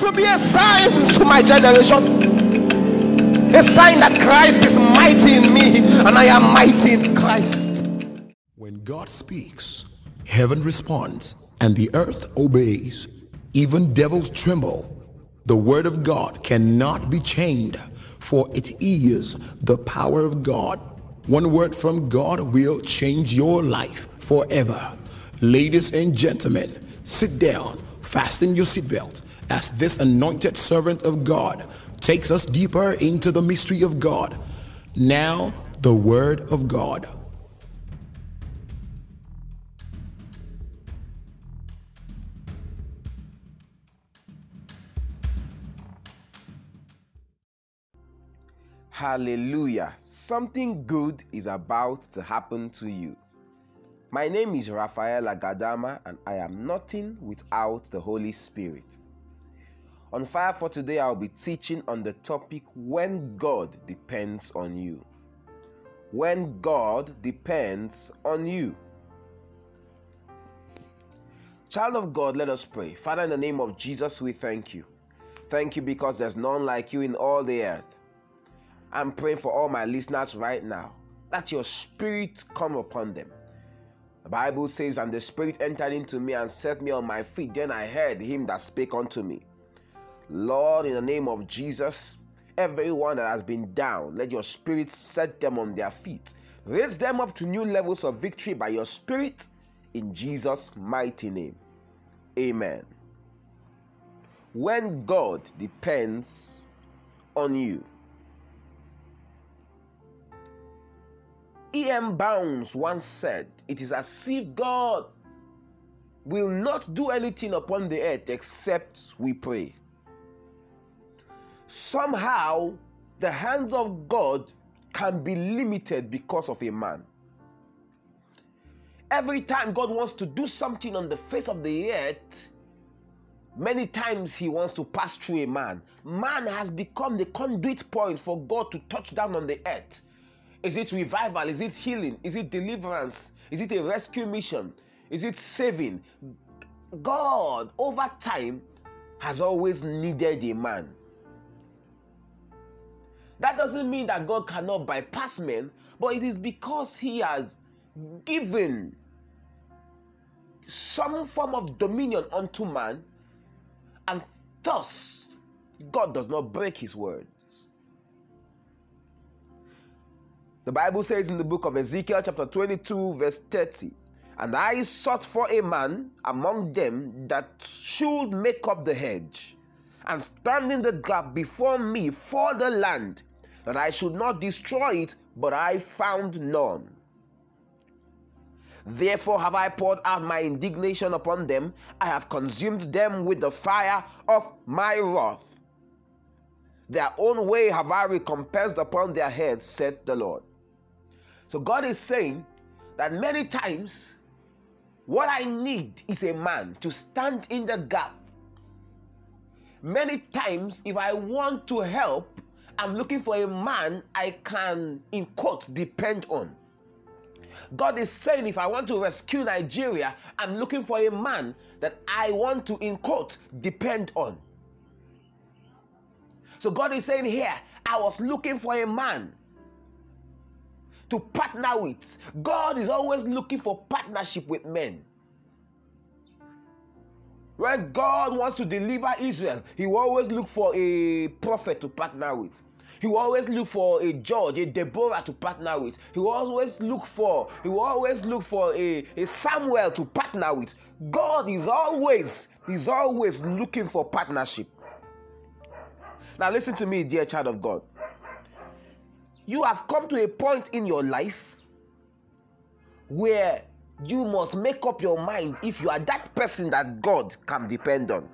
to be a sign to my generation. A sign that Christ is mighty in me and I am mighty in Christ. When God speaks, heaven responds and the earth obeys. Even devils tremble. The word of God cannot be chained, for it is the power of God. One word from God will change your life forever. Ladies and gentlemen, sit down, fasten your seatbelt as this anointed servant of God takes us deeper into the mystery of God. Now, the Word of God. Hallelujah. Something good is about to happen to you. My name is Raphael Agadama and I am nothing without the Holy Spirit. On Fire for today, I'll be teaching on the topic when God depends on you. When God depends on you. Child of God, let us pray. Father, in the name of Jesus, we thank you. Thank you because there's none like you in all the earth. I'm praying for all my listeners right now that your spirit come upon them. The Bible says, And the spirit entered into me and set me on my feet. Then I heard him that spake unto me. Lord, in the name of Jesus, everyone that has been down, let your spirit set them on their feet. Raise them up to new levels of victory by your spirit in Jesus' mighty name. Amen. When God depends on you. E.M. Bounds once said, It is as if God will not do anything upon the earth except we pray somehow the hands of God can be limited because of a man. Every time God wants to do something on the face of the earth, many times he wants to pass through a man. Man has become the conduit point for God to touch down on the earth. Is it revival? Is it healing? Is it deliverance? Is it a rescue mission? Is it saving? God, over time, has always needed a man. That doesn't mean that God cannot bypass men, but it is because He has given some form of dominion unto man, and thus God does not break His words. The Bible says in the book of Ezekiel, chapter 22, verse 30, And I sought for a man among them that should make up the hedge and stand in the gap before me for the land, that I should not destroy it, but I found none. Therefore have I poured out my indignation upon them, I have consumed them with the fire of my wrath. Their own way have I recompensed upon their heads, said the Lord. So God is saying that many times what I need is a man to stand in the gap Many times, if I want to help, I'm looking for a man I can, in quote, depend on. God is saying, if I want to rescue Nigeria, I'm looking for a man that I want to, in quote, depend on. So God is saying here, I was looking for a man to partner with. God is always looking for partnership with men. When God wants to deliver Israel, He will always look for a prophet to partner with. He will always look for a judge, a Deborah to partner with. He will always look for, he will always look for a, a Samuel to partner with. God is always, is always looking for partnership. Now listen to me, dear child of God. You have come to a point in your life where you must make up your mind if you are that person that God can depend on.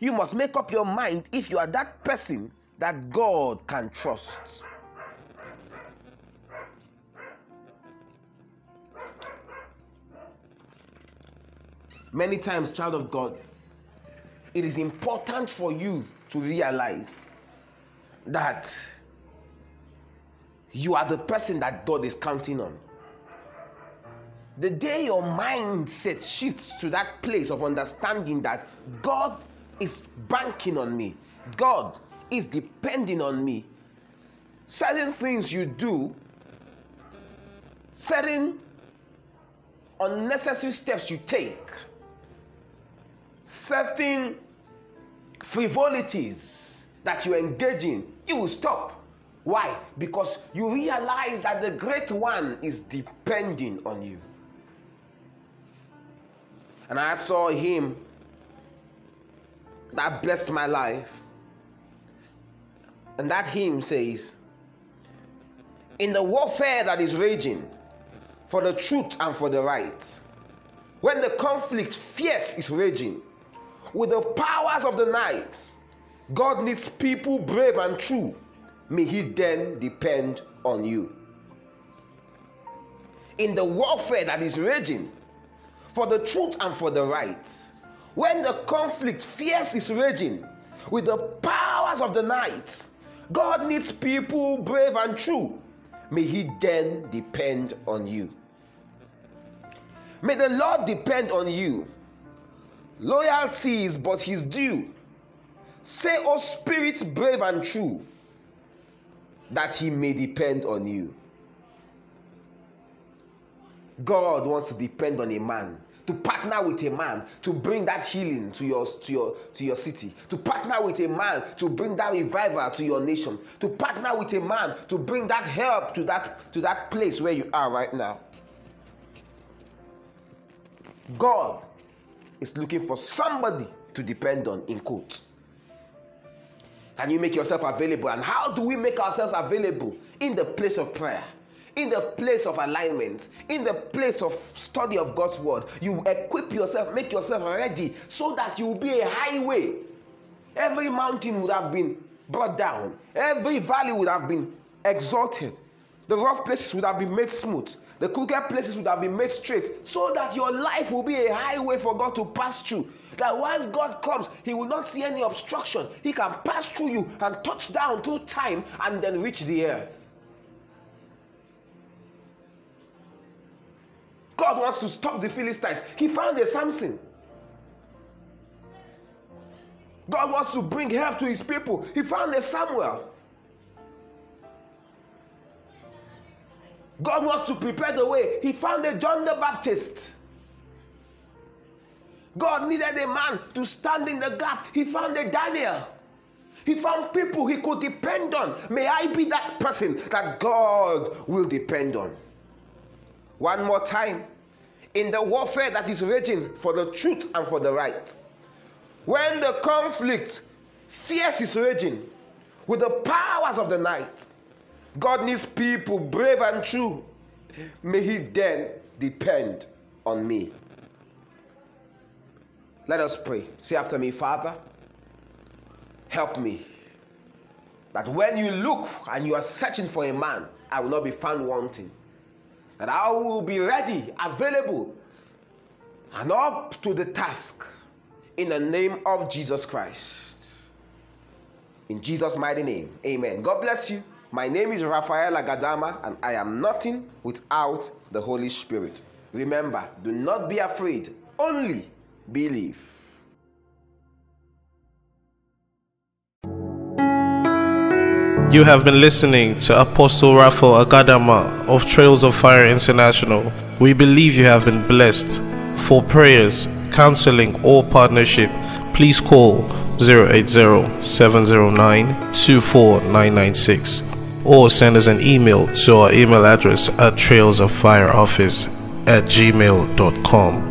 You must make up your mind if you are that person that God can trust. Many times, child of God, it is important for you to realize that you are the person that God is counting on the day your mindset shifts to that place of understanding that God is banking on me. God is depending on me. Certain things you do, certain unnecessary steps you take, certain frivolities that you engage in, you will stop. Why? Because you realize that the great one is depending on you. And I saw him that blessed my life. And that hymn says, In the warfare that is raging for the truth and for the right, when the conflict fierce is raging, with the powers of the night, God needs people brave and true. May He then depend on you. In the warfare that is raging for the truth and for the right, when the conflict fierce is raging with the powers of the night, God needs people brave and true. May He then depend on you. May the Lord depend on you. Loyalty is but His due. Say, O Spirit, brave and true, that He may depend on you. God wants to depend on a man to partner with a man to bring that healing to your to your to your city to partner with a man to bring that revival to your nation to partner with a man to bring that help to that to that place where you are right now. God is looking for somebody to depend on in quote. can you make yourself available? And how do we make ourselves available? In the place of prayer in the place of alignment, in the place of study of God's word, you equip yourself, make yourself ready so that you will be a highway. Every mountain would have been brought down, every valley would have been exalted, the rough places would have been made smooth, the crooked places would have been made straight, so that your life will be a highway for God to pass through. That once God comes, He will not see any obstruction. He can pass through you and touch down through time and then reach the earth. God wants to stop the Philistines. He found a Samson. God wants to bring help to his people. He found a Samuel. God wants to prepare the way. He found a John the Baptist. God needed a man to stand in the gap. He found a Daniel. He found people he could depend on. May I be that person that God will depend on. One more time. In the warfare that is raging for the truth and for the right. When the conflict, fierce is raging with the powers of the night, God needs people brave and true. May He then depend on me. Let us pray. Say after me, Father, help me. That when you look and you are searching for a man, I will not be found wanting that I will be ready, available, and up to the task in the name of Jesus Christ. In Jesus' mighty name, amen. God bless you. My name is Raphael Agadama, and I am nothing without the Holy Spirit. Remember, do not be afraid, only believe. You have been listening to Apostle Raphael Agadama of Trails of Fire International. We believe you have been blessed. For prayers, counseling, or partnership, please call 080-709-24996 or send us an email to our email address at trailsoffireoffice at gmail.com.